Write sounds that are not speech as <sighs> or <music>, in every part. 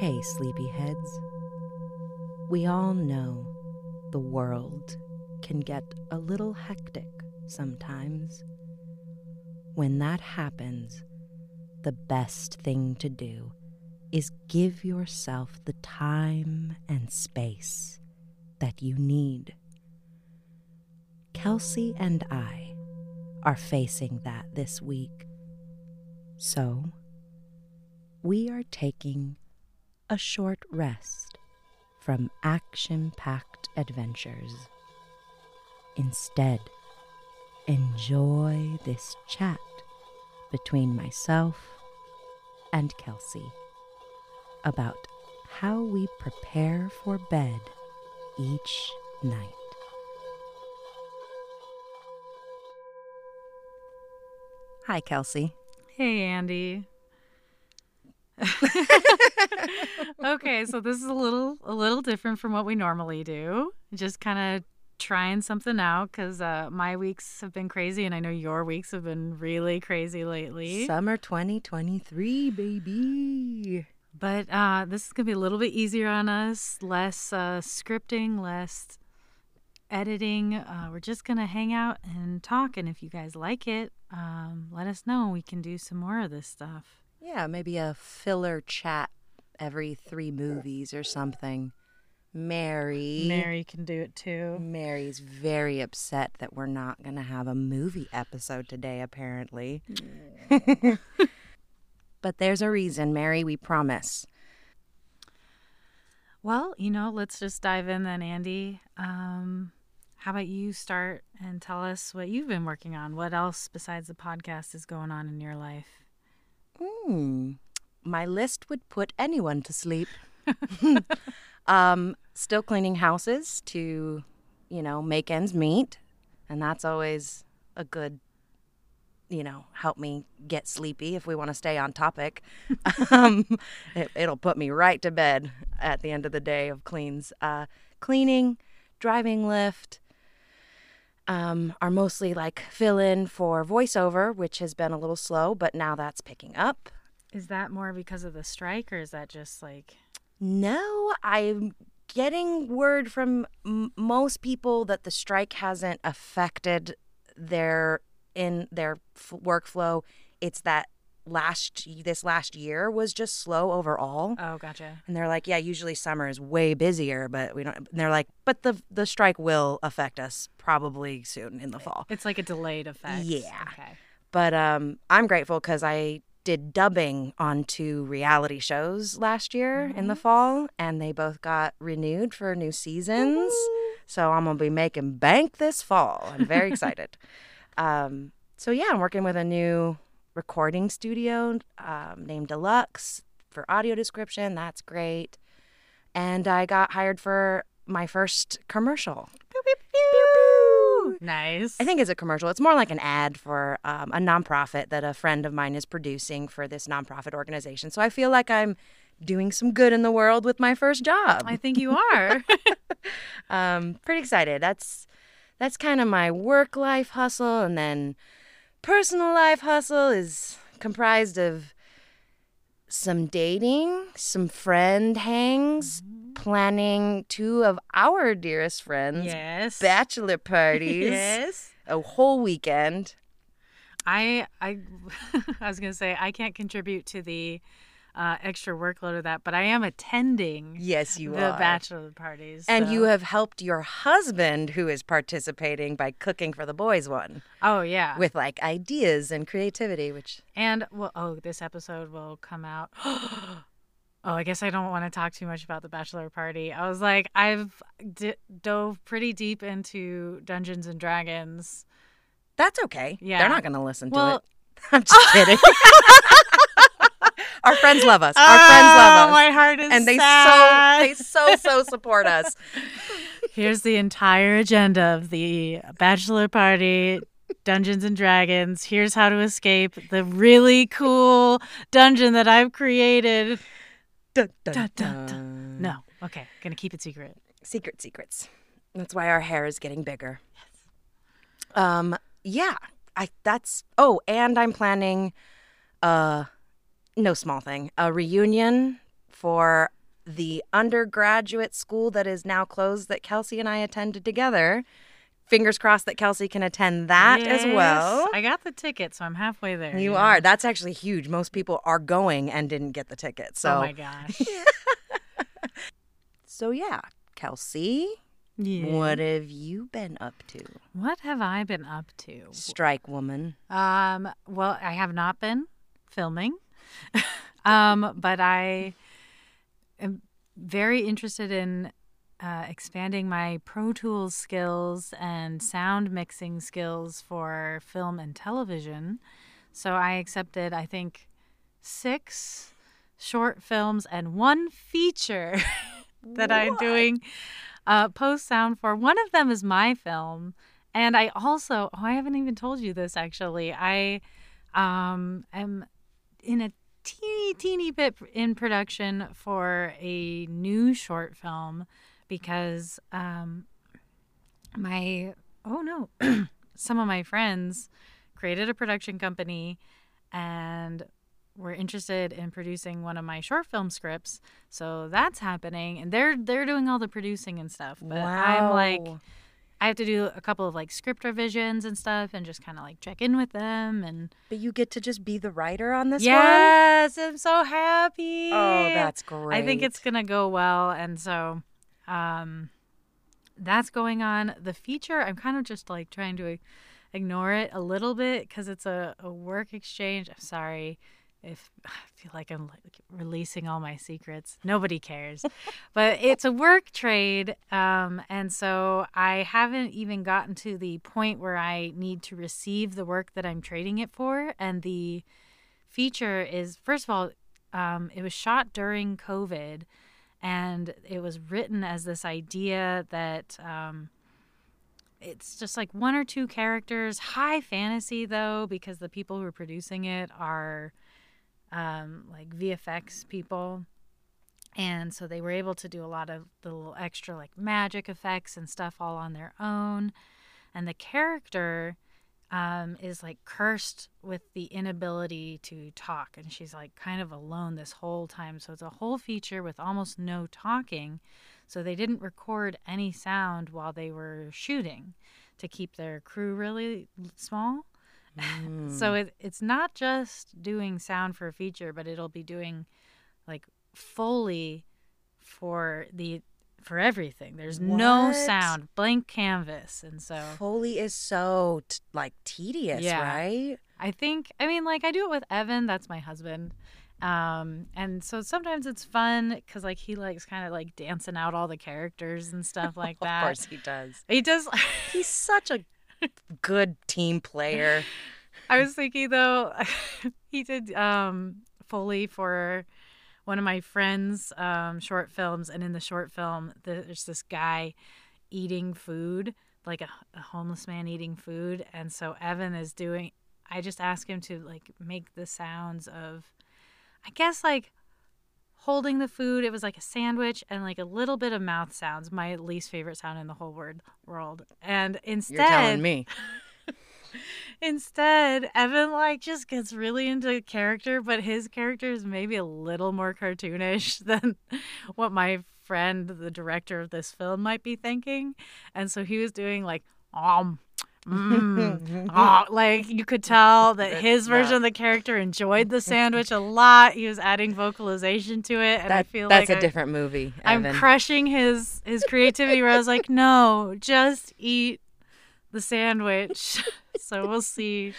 Hey, sleepyheads. We all know the world can get a little hectic sometimes. When that happens, the best thing to do is give yourself the time and space that you need. Kelsey and I are facing that this week. So, we are taking a short rest from action packed adventures. Instead, enjoy this chat between myself and Kelsey about how we prepare for bed each night. Hi, Kelsey. Hey, Andi. <laughs> okay, so this is a little a little different from what we normally do. Just kind of trying something out because uh, my weeks have been crazy, and I know your weeks have been really crazy lately. Summer 2023, baby. But uh, this is gonna be a little bit easier on us, less uh, scripting, less editing. Uh, we're just gonna hang out and talk, and if you guys like it, um, let us know. We can do some more of this stuff. Yeah, maybe a filler chat every three movies or something. Mary. Mary can do it too. Mary's very upset that we're not going to have a movie episode today, apparently. <laughs> but there's a reason, Mary, we promise. Well, you know, let's just dive in then, Andi. Um, how about you start and tell us what you've been working on? What else besides the podcast is going on in your life? Hmm. My list would put anyone to sleep. <laughs> <laughs> um, still cleaning houses to, you know, make ends meet. And that's always a good, you know, help me get sleepy if we want to stay on topic. <laughs> um, it, it'll put me right to bed at the end of the day of cleans. Uh, cleaning, driving Lyft, um, are mostly like fill in for voiceover, which has been a little slow, but now that's picking up. Is that more because of the strike, or is that just like. No, I'm getting word from m- most people that the strike hasn't affected their in their f- workflow. It's that last this last year was just slow overall. Oh, gotcha. And they're like, yeah, usually summer is way busier, but we don't. And they're like, but the the strike will affect us probably soon in the fall. It's like a delayed effect. Yeah. Okay. But um, I'm grateful because I did dubbing on two reality shows last year in the fall, and they both got renewed for new seasons. So I'm gonna be making bank this fall. I'm very <laughs> excited. Um, so yeah, I'm working with a new recording studio um, named Deluxe for audio description. That's great. And I got hired for my first commercial. Pew, pew, pew. Nice. I think it's a commercial. It's more like an ad for um, a nonprofit that a friend of mine is producing for this nonprofit organization. So I feel like I'm doing some good in the world with my first job. I think you are. <laughs> <laughs> um, pretty excited. That's that's kind of my work life hustle, and then personal life hustle is comprised of some dating, some friend hangs, mm-hmm. planning two of our dearest friends' yes. bachelor <laughs> parties, Yes. a whole weekend. I I <laughs> I was gonna say I can't contribute to the uh, extra workload of that, but I am attending Yes, you the are. bachelor parties. and you have helped your husband, who is participating by cooking for the boys one, oh yeah, with like ideas and creativity, which and well oh this episode will come out. <gasps> oh, I guess I don't want to talk too much about the bachelor party. I was like I've d- dove pretty deep into Dungeons and Dragons. that's okay. Yeah. They're not going to listen to it. <laughs> I'm just kidding. <laughs> <laughs> Our friends love us. Our friends love us. Oh, My heart is and they sad. so they so so support us. <laughs> Here's the entire agenda of the bachelor party. Dungeons and Dragons. Here's how to escape the really cool dungeon that I've created. Dun, dun, dun. No. Okay. Gonna keep it secret. Secret secrets. That's why our hair is getting bigger. Yes. Um yeah, I that's oh, and I'm planning uh no small thing, a reunion for the undergraduate school that is now closed that Kelsey and I attended together. Fingers crossed that Kelsey can attend that as well. I got the ticket, so I'm halfway there. You know? are. That's actually huge. Most people are going and didn't get the ticket. So, Oh my gosh. <laughs> so yeah, Kelsey, Yeah. what have you been up to? What have I been up to? Strike woman. Um, well, I have not been filming, <laughs> um, but I am very interested in uh, expanding my Pro Tools skills and sound mixing skills for film and television. So I accepted, I think, six short films and one feature <laughs> that I'm doing uh, post sound for. One of them is my film. And I also, oh, I haven't even told you this actually. I um, am in a teeny, teeny bit in production for a new short film because um, my, oh no, <clears throat> some of my friends created a production company and were interested in producing one of my short film scripts. So that's happening and they're they're doing all the producing and stuff. But I'm like Wow. I have to do a couple of like script revisions and stuff and just kind of like check in with them and But you get to just be the writer on this one. yes, I'm so happy. Oh, that's great. I think it's going to go well and so um that's going on. The feature, I'm kind of just like trying to ignore it a little bit because it's a, a work exchange. I'm sorry if <sighs> I feel like I'm like releasing all my secrets. Nobody cares, <laughs> but it's a work trade, um, and so I haven't even gotten to the point where I need to receive the work that I'm trading it for. And the feature is, first of all, um, it was shot during COVID, and it was written as this idea that. Um, it's just like one or two characters, high fantasy though, because the people who are producing it are um, like VFX people. And so they were able to do a lot of the little extra like magic effects and stuff all on their own. And the character um, is like cursed with the inability to talk. And she's like kind of alone this whole time. So it's a whole feature with almost no talking. So they didn't record any sound while they were shooting to keep their crew really small. So it, it's not just doing sound for a feature, but it'll be doing like Foley for the for everything. There's no sound, blank canvas, and so Foley is so t- like tedious, Yeah. right? I think I mean like I do it with Evan, that's my husband. Um and so sometimes it's fun cuz like he likes kind of like dancing out all the characters and stuff <laughs> like that. Of course he does. He does He's such a good team player. I was thinking though <laughs> he did um Foley for one of my friends um short films and in the short film there's this guy eating food like a, a homeless man eating food and so Evan is doing I just asked him to like make the sounds of I guess like holding the food it was like a sandwich and like a little bit of mouth sounds my least favorite sound in the whole word world and instead You're telling me. <laughs> Instead, Evan like just gets really into character, but his character is maybe a little more cartoonish <laughs> than what my friend, the director of this film, might be thinking. And so he was doing like um mm, ah," <laughs> like you could tell that his version of the character enjoyed the sandwich a lot. He was adding vocalization to it, and I feel that's like a I- different movie. I'm crushing his his creativity. Where I was like, no, just eat the sandwich. <laughs> so we'll see.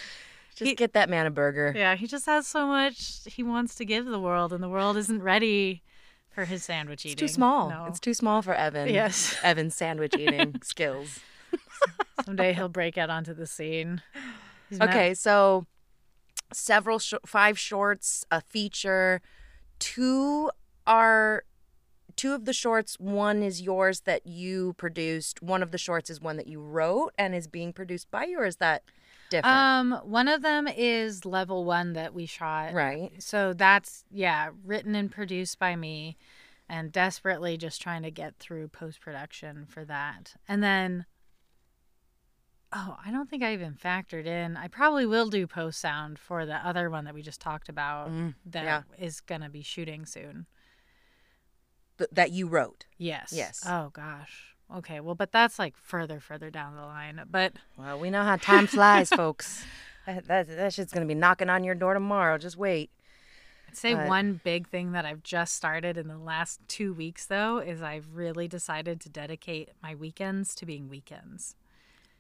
Just he- get that man a burger. Yeah, he just has so much he wants to give the world, and the world isn't ready for his sandwich It's eating. too small. No. It's too small for Evan. Yes. Evan's sandwich eating <laughs> skills. Someday he'll break out onto the scene. He's met- Okay, so several sh- five shorts, a feature, two are two of the shorts, one is yours that you produced, one of the shorts is one that you wrote and is being produced by you or is that different? Um, one of them is level one that we shot. right. So that's yeah, written and produced by me, and desperately just trying to get through post production for that. And then, oh, I don't think I even factored in. I probably will do post sound for the other one that we just talked about Mm, that is yeah. gonna be shooting soon. th- that you wrote. Yes. Yes. Oh gosh. Okay. Well, but that's like further, further down the line. But Well, we know how time flies, <laughs> folks. That, that, that shit's gonna be knocking on your door tomorrow. Just wait. I'd say But- one big thing that I've just started in the last two weeks, though, is I've really decided to dedicate my weekends to being weekends.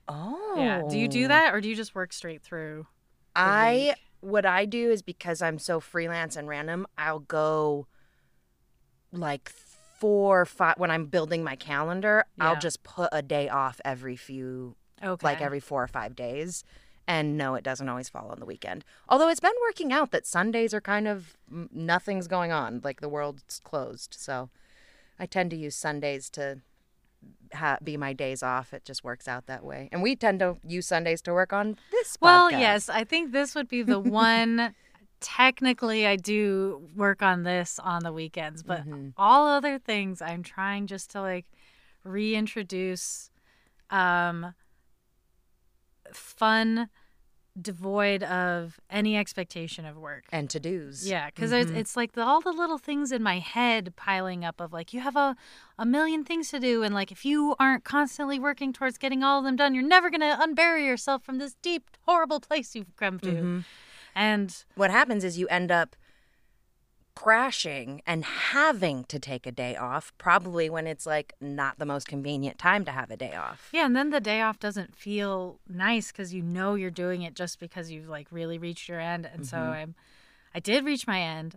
Oh. Yeah. Do you do oh. that, or do you just work straight through? I what I do is because I'm so freelance and random, I'll go like four five when I'm building my calendar, I'll just put a day off every few Okay. like every four or five days. And no, it doesn't always fall on the weekend. Although it's been working out that Sundays are kind of nothing's going on, like the world's closed. So I tend to use Sundays to ha- be my days off. It just works out that way. And we tend to use Sundays to work on this. Well, podcast. yes, I think this would be the <laughs> one. technically, I do work on this on the weekends, but Mhm. all other things, I'm trying just to like reintroduce um, fun, devoid of any expectation of work. and to dos. Yeah, because Mhm. it's like the, all the little things in my head piling up of like you have a, a million things to do, and like if you aren't constantly working towards getting all of them done, you're never gonna unbury yourself from this deep, horrible place you've come to. Mhm. And What happens is you end up crashing and having to take a day off, probably when it's like not the most convenient time to have a day off. yeah, and then the day off doesn't feel nice because you know you're doing it just because you've like really reached your end. And so Mhm. I'm, I did reach my end.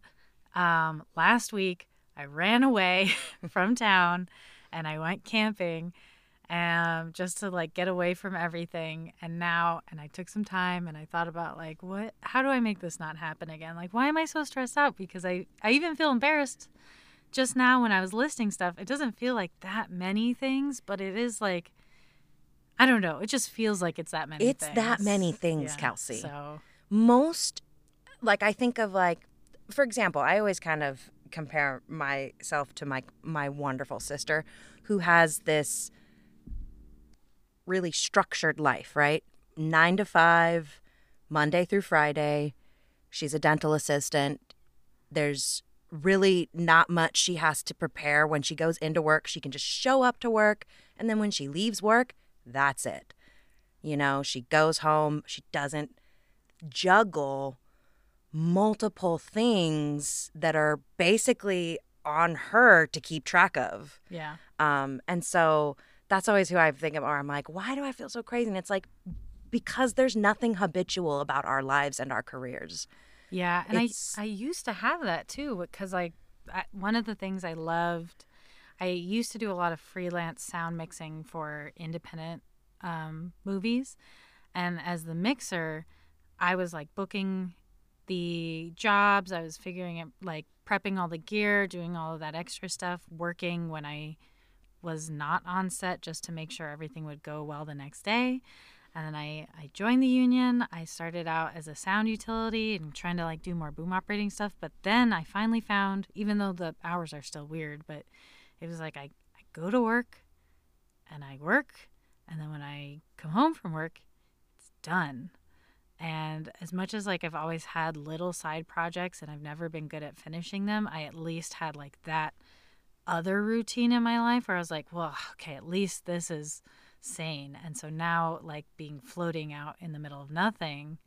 Um, last week I ran away <laughs> from town and I went camping um just to like get away from everything and now and I took some time and I thought about like what how do I make this not happen again? Like why am I so stressed out? Because I I even feel embarrassed just now when I was listing stuff. It doesn't feel like that many things but it is like I don't know. It just feels like it's that many It's that things. many things, Yeah, Kelsey. so. Most, like, I think of like, for example, I always kind of compare myself to my my wonderful sister, who has this really structured life, right? Nine to five, Monday through Friday. She's a dental assistant. There's really not much she has to prepare when she goes into work. She can just show up to work. And then when she leaves work, that's it. You know, she goes home. She doesn't juggle multiple things that are basically on her to keep track of. yeah Um, and so that's always who I think of. Or I'm like, why do I feel so crazy? And it's like, because there's nothing habitual about our lives and our careers. Yeah, and I I used to have that too because I, I one of the things I loved, I used to do a lot of freelance sound mixing for independent um, movies, and as the mixer, I was like booking the jobs. I was figuring it like prepping all the gear, doing all of that extra stuff, working when I was not on set just to make sure everything would go well the next day. And then I, I joined the union. I started out as a sound utility and trying to like do more boom operating stuff. But then I finally found, even though the hours are still weird, but it was like I, I go to work and I work. And then when I come home from work, it's done. And as much as like I've always had little side projects and I've never been good at finishing them, I at least had like that other routine in my life where I was like, well, okay, at least this is sane. And so now, like being floating out in the middle of nothing,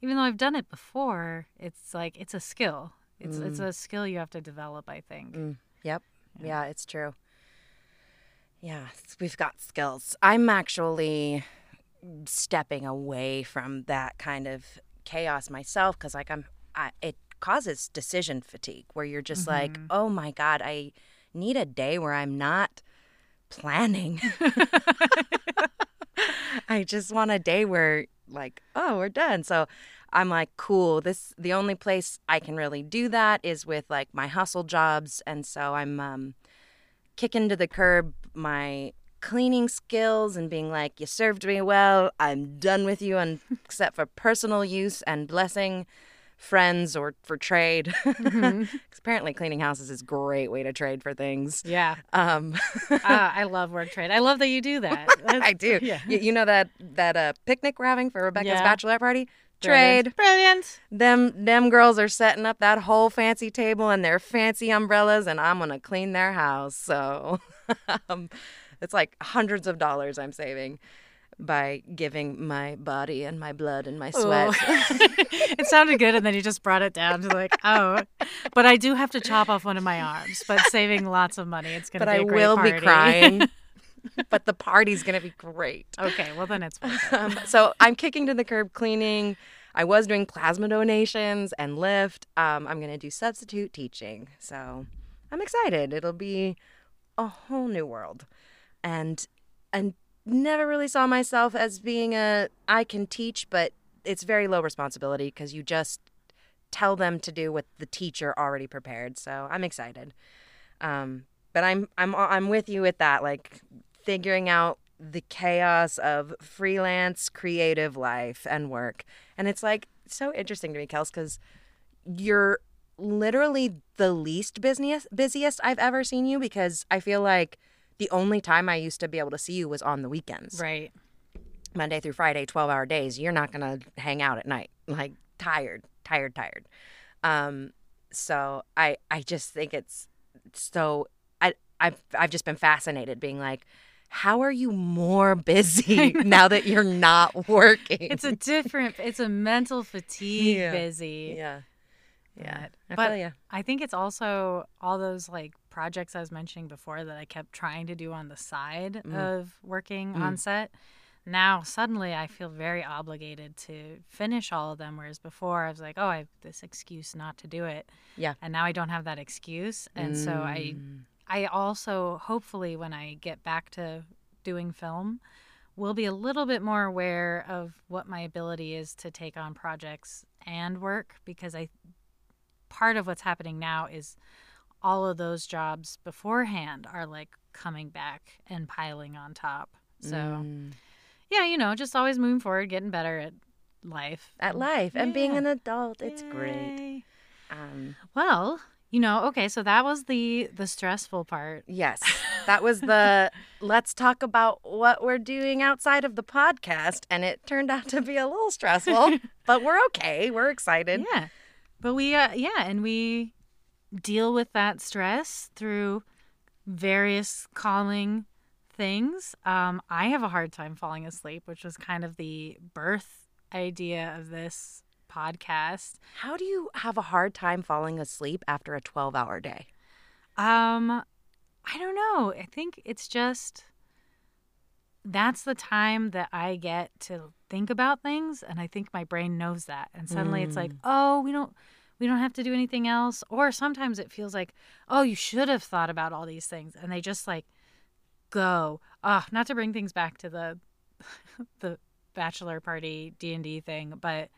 even though I've done it before, it's like it's a skill. It's it's a skill you have to develop. I think. Mm, yep. Yeah. it's true. Yeah, we've got skills. I'm actually stepping away from that kind of chaos myself because, like, I'm. I, it causes decision fatigue where you're just like, oh my god, I need a day where I'm not planning. <laughs> I just want a day where like, oh, we're done. So I'm like, cool. This the only place I can really do that is with like my hustle jobs, and so I'm um, kicking to the curb my cleaning skills and being like, you served me well. I'm done with you, and except for personal use and blessing friends or for trade. <laughs> 'Cause apparently, cleaning houses is a great way to trade for things. Yeah, Um, uh, <laughs> I love work trade. I love that you do <laughs> that. I do. Yeah. You, you know that that uh, picnic we're having for Rebecca's Yeah. bachelorette party? Trade. Brilliant. Them them girls are setting up that whole fancy table and their fancy umbrellas, and I'm gonna clean their house. So um, it's like hundreds of dollars I'm saving by giving my body and my blood and my sweat. <laughs> it sounded good, and then you just brought it down to like, <laughs> oh, but I do have to chop off one of my arms, but saving lots of money. It's gonna but be I a great will party. be crying. <laughs> but the party's gonna be great. okay, well then it's fine. Um, so I'm kicking to the curb cleaning. I was doing plasma donations and Lyft. Um, I'm gonna do substitute teaching. So I'm excited. It'll be a whole new world, and and never really saw myself as being a I can teach, but it's very low responsibility because you just tell them to do what the teacher already prepared. So I'm excited. Um, but I'm I'm I'm with you with that, like figuring out the chaos of freelance creative life and work. And it's like so interesting to me, Kels, because you're literally the least busiest busiest I've ever seen you because I feel like the only time I used to be able to see you was on the weekends. Right. Monday through Friday, 12 hour days. You're not going to hang out at night, like tired, tired, tired. Um, so I, I just think it's so, I, I've, I've just been fascinated being like, how are you more busy <laughs> now that you're not working? It's a different. It's a mental fatigue Yeah. busy. yeah, yeah. I But feel ya. I think it's also all those like projects I was mentioning before that I kept trying to do on the side Mm. of working on set. Now suddenly I feel very obligated to finish all of them, whereas before I was like, oh, I have this excuse not to do it. Yeah. And now I don't have that excuse, and so I, Mm. I also hopefully when I get back to doing film, will be a little bit more aware of what my ability is to take on projects and work because I part of what's happening now is all of those jobs beforehand are like coming back and piling on top. So, Mm. yeah, you know, just always moving forward, getting better at life. at life and being an adult, it's great. Um, Well, you know, okay, so that was the the stressful part. Yes. <laughs> That was the let's talk about what we're doing outside of the podcast. And it turned out to be a little stressful, <laughs> but we're okay. We're excited. Yeah. But we uh yeah, and we deal with that stress through various calming things. Um I have a hard time falling asleep, which was kind of the birth idea of this podcast. How do you have a hard time falling asleep after a 12 hour day? Um I don't know. I think it's just that's the time that I get to think about things and I think my brain knows that. And suddenly it's like, "Oh, we don't we don't have to do anything else." Or sometimes it feels like, "Oh, you should have thought about all these things." And they just like go. Ah, not to bring things back to the <laughs> the bachelor party D&D thing, but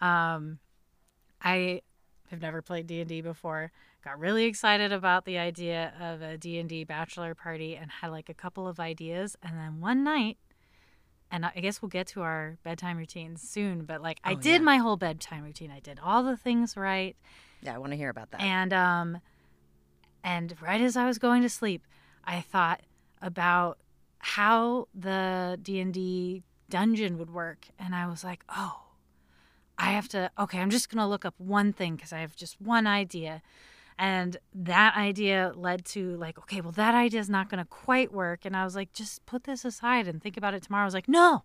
um I have never played D&D before. Got really excited about the idea of a D&D bachelor party and had like a couple of ideas and then one night and I guess we'll get to our bedtime routines soon, but like I Oh, did yeah. my whole bedtime routine. I did all the things right. Yeah, I want to hear about that. And um and right as I was going to sleep, I thought about how the D&D dungeon would work and I was like, "Oh, I have to okay, I'm just going to look up one thing cuz I have just one idea." And that idea led to like, okay, well that idea is not going to quite work and I was like, "Just put this aside and think about it tomorrow." I was like, "No.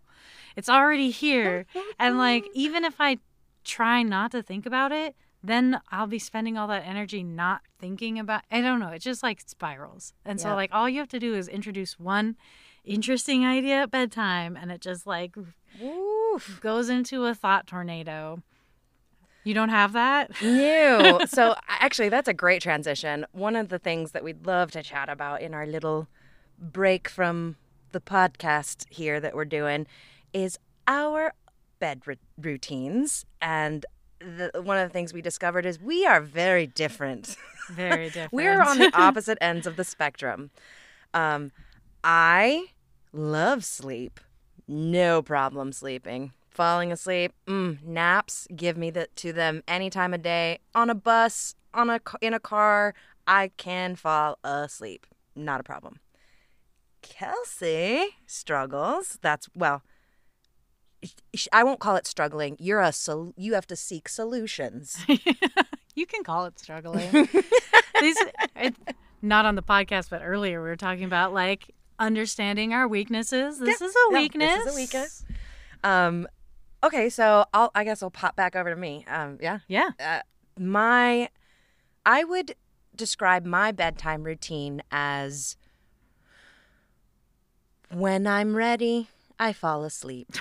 It's already here." and like <laughs> even if I try not to think about it, then I'll be spending all that energy not thinking about I don't know, it just like spirals. And so like all you have to do is introduce one interesting idea at bedtime and it just like Oof. goes into a thought tornado. You don't have that? <laughs> New. <laughs> so actually, that's a great transition. One of the things that we'd love to chat about in our little break from the podcast here that we're doing is our bed r- routines. And the, one of the things we discovered is we are very different. <laughs> Very different. We're on the opposite ends of the spectrum. Um, I love sleep. No problem sleeping. Falling asleep, mm, naps, give me the, to them any time of day. On a bus, on a in a car, I can fall asleep. Not a problem. Kelsey struggles. That's well. I won't call it struggling. You're a sol- you have to seek solutions. <laughs> you can call it struggling. These, it, not on the podcast, but earlier we were talking about like understanding our weaknesses. This Yeah, is a weakness. This is a weakness. Um, okay, so I'll I guess I'll pop back over to me. Um, yeah, Yeah. uh, my I would describe my bedtime routine as when I'm ready, I fall asleep.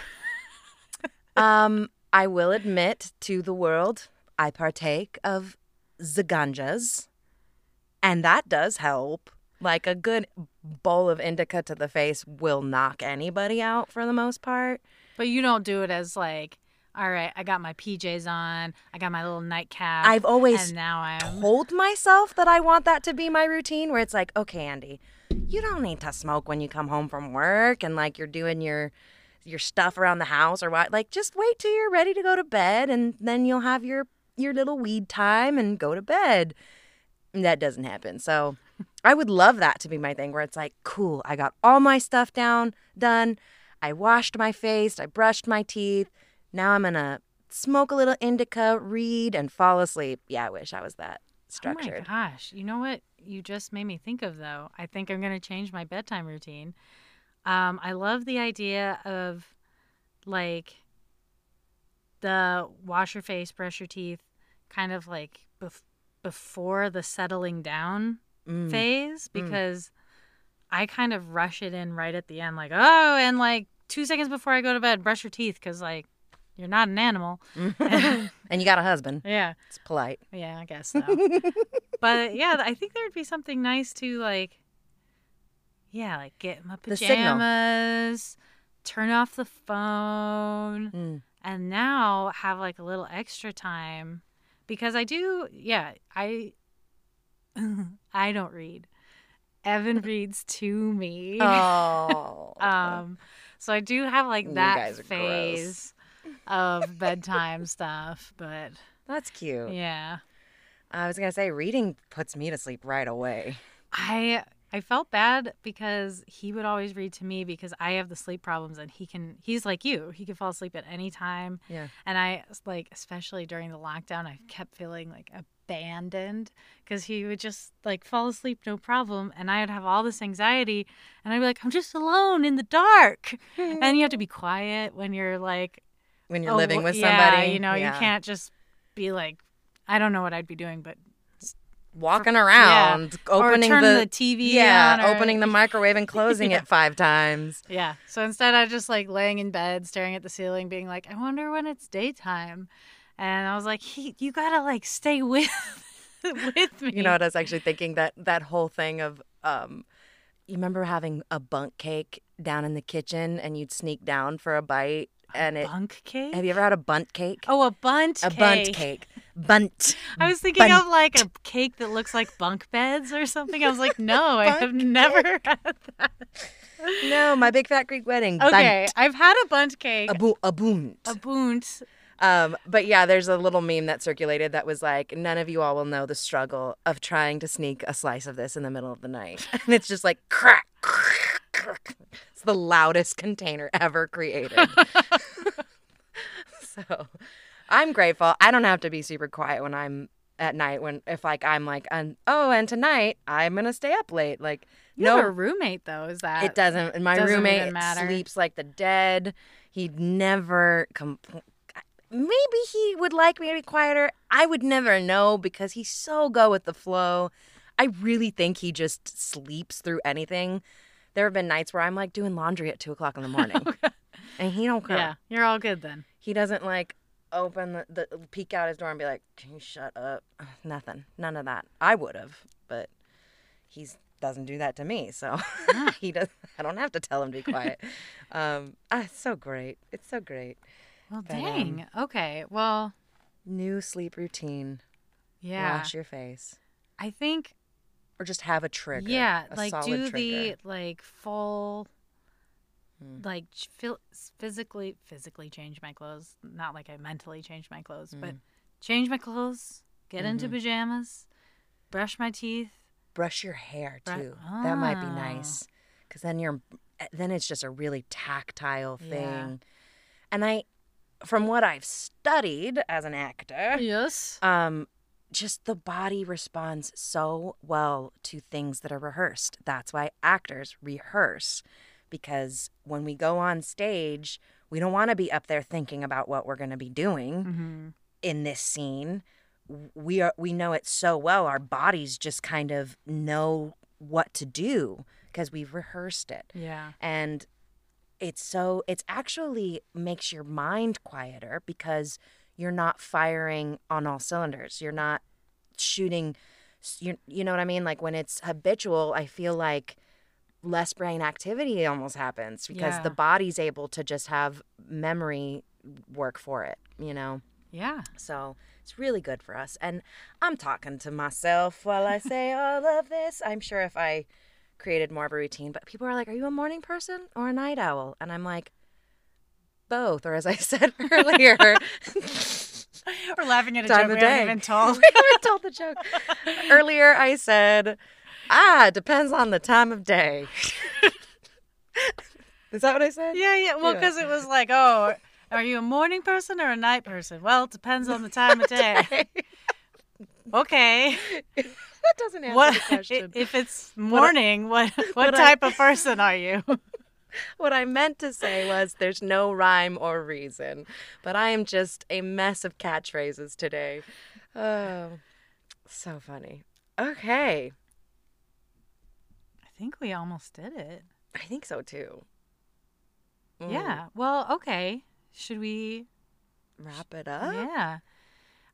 <laughs> um, I will admit to the world, I partake of zaganjas, and that does help. Like a good bowl of indica to the face will knock anybody out for the most part. But you don't do it as like, all right, I got my PJs on, I got my little nightcap. I've always and now I'm told myself that I want that to be my routine where it's like, okay, Andi, you don't need to smoke when you come home from work and like you're doing your your stuff around the house or what. Like just wait till you're ready to go to bed and then you'll have your your little weed time and go to bed. And that doesn't happen. So I would love that to be my thing where it's like, cool, I got all my stuff down, done. I washed my face, I brushed my teeth. Now I'm gonna smoke a little indica, read, and fall asleep. Yeah, I wish I was that structured. Oh my gosh. You know what you just made me think of though? I think I'm going to change my bedtime routine. Um, I love the idea of like the wash your face, brush your teeth, kind of like bef- before the settling down Mm. phase because I kind of rush it in right at the end, like, oh, and like two seconds before I go to bed, brush your teeth because like you're not an animal. <laughs> and you got a husband. Yeah. It's polite. Yeah, I guess so. but yeah, I think there'd be something nice to like, yeah, like get my pajamas, turn off the phone, Mm. and now have like a little extra time because I do. Yeah, I <laughs> I don't read. Evan reads to me. Oh. <laughs> Um, so I do have like that are gross. phase of bedtime stuff, but That's cute. yeah. I was gonna say reading puts me to sleep right away. I I felt bad because he would always read to me because I have the sleep problems and he can he's like you. He can fall asleep at any time. Yeah. And I like especially during the lockdown I kept feeling like abandoned because he would just like fall asleep no problem and I'd have all this anxiety and I'd be like I'm just alone in the dark. <laughs> and you have to be quiet when you're like When you're oh, living with yeah, somebody, you know, Yeah. you can't just be like I don't know what I'd be doing but walking around, opening or turn the, the, TV yeah, or- opening the microwave and <laughs> closing Yeah. it five times. Yeah. So instead, I just like laying in bed, staring at the ceiling, being like, I wonder when it's daytime. And I was like, he, you gotta like stay with <laughs> with me. You know what I was actually thinking that that whole thing of um you remember having a bunk cake down in the kitchen and you'd sneak down for a bite and it bunk cake. have you ever had a bunt cake? oh, a bunt. a cake. bunt cake. <laughs> Bunt. I was thinking Bunt. of like a cake that looks like bunk beds or something. I was like, no, <laughs> I have Bunk never had that. No, my big fat Greek wedding. Okay, Bunt. I've had a bunt cake. A, bu- a bunt. A bunt. Um, but yeah, there's a little meme that circulated that was like, none of you all will know the struggle of trying to sneak a slice of this in the middle of the night. <laughs> And it's just like crack, crack, crack. It's the loudest container ever created. <laughs> <laughs> so I'm grateful. I don't have to be super quiet when I'm at night when if like I'm like and oh and tonight I'm gonna stay up late like You no have a roommate though. Is that it doesn't. My doesn't roommate sleeps like the dead. He'd never compl- Maybe he would like me to be quieter. I would never know because he's so go with the flow. I really think he just sleeps through anything. There have been nights where I'm like doing laundry at two o'clock in the morning, <laughs> and he don't care. Yeah, you're all good then. He doesn't like open the, the peek out his door and be like, "Can you shut up?" Nothing. None of that. I would have, but he's doesn't do that to me. So <laughs> he does. I don't have to tell him to be quiet. <laughs> um, ah, it's so great. It's so great. Well, But, um, dang. okay. Well, New sleep routine. yeah. Wash your face, I think or just have a trigger. yeah, a like solid do trigger. the like full Hmm. like physically physically change my clothes, not like I mentally change my clothes, but Hmm. change my clothes, get into Mhm. pajamas, brush my teeth. brush your hair too. That might be Oh. nice because then you're then it's just a really tactile Yeah. thing. And I, from what I've studied as an actor, Yes. um, just the body responds so well to things that are rehearsed. That's why actors rehearse because when we go on stage, we don't want to be up there thinking about what we're going to be doing Mm-hmm. in this scene. We are we know it so well. Our bodies just kind of know what to do because we've rehearsed it Yeah. and it's so it's actually makes your mind quieter because you're not firing on all cylinders you're not shooting you you know what i mean like when it's habitual i feel like less brain activity almost happens because Yeah. the body's able to just have memory work for it you know Yeah. so it's really good for us. And I'm talking to myself while I say all of this. I'm sure if I created more of a routine, but people are like, Are you a morning person or a night owl? And I'm like, Both. Or as I <laughs> said earlier, <laughs> We're laughing at a Time joke we haven't even told. <laughs> we haven't told the joke. Earlier, I said, Ah, it depends on the time of day. Is that what I said? yeah, yeah. Well, Yeah. because it was like, oh, are you a morning person or a night person? Well, it depends on the time of day. okay. That doesn't answer What the question. <laughs> if it's morning? What <laughs> what, what I- type of person are you? <laughs> What I meant to say was there's no rhyme or reason, but I am just a mess of catchphrases today. Oh, so funny. Okay. I think we almost did it. I think so too. Mm, Yeah. Well, okay. Should we? Wrap it up? Yeah.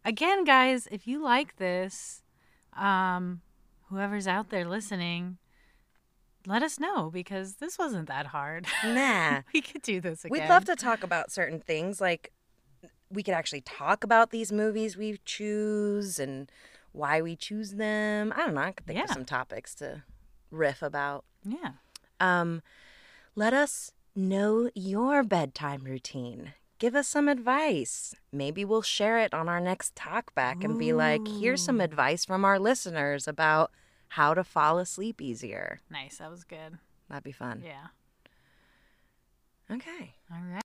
Again, guys, if you like this, um, whoever's out there listening, let us know because this wasn't that hard. Nah. <laughs> we could do this again. We'd love to talk about certain things. Like, we could actually talk about these movies we choose and why we choose them. I don't know. I could think of some topics to riff about. Yeah. Um, let us know your bedtime routine. Give us some advice. Maybe we'll share it on our next talk back and be like, here's some advice from our listeners about how to fall asleep easier. Nice. That was good. That'd be fun. Yeah. Okay. All right.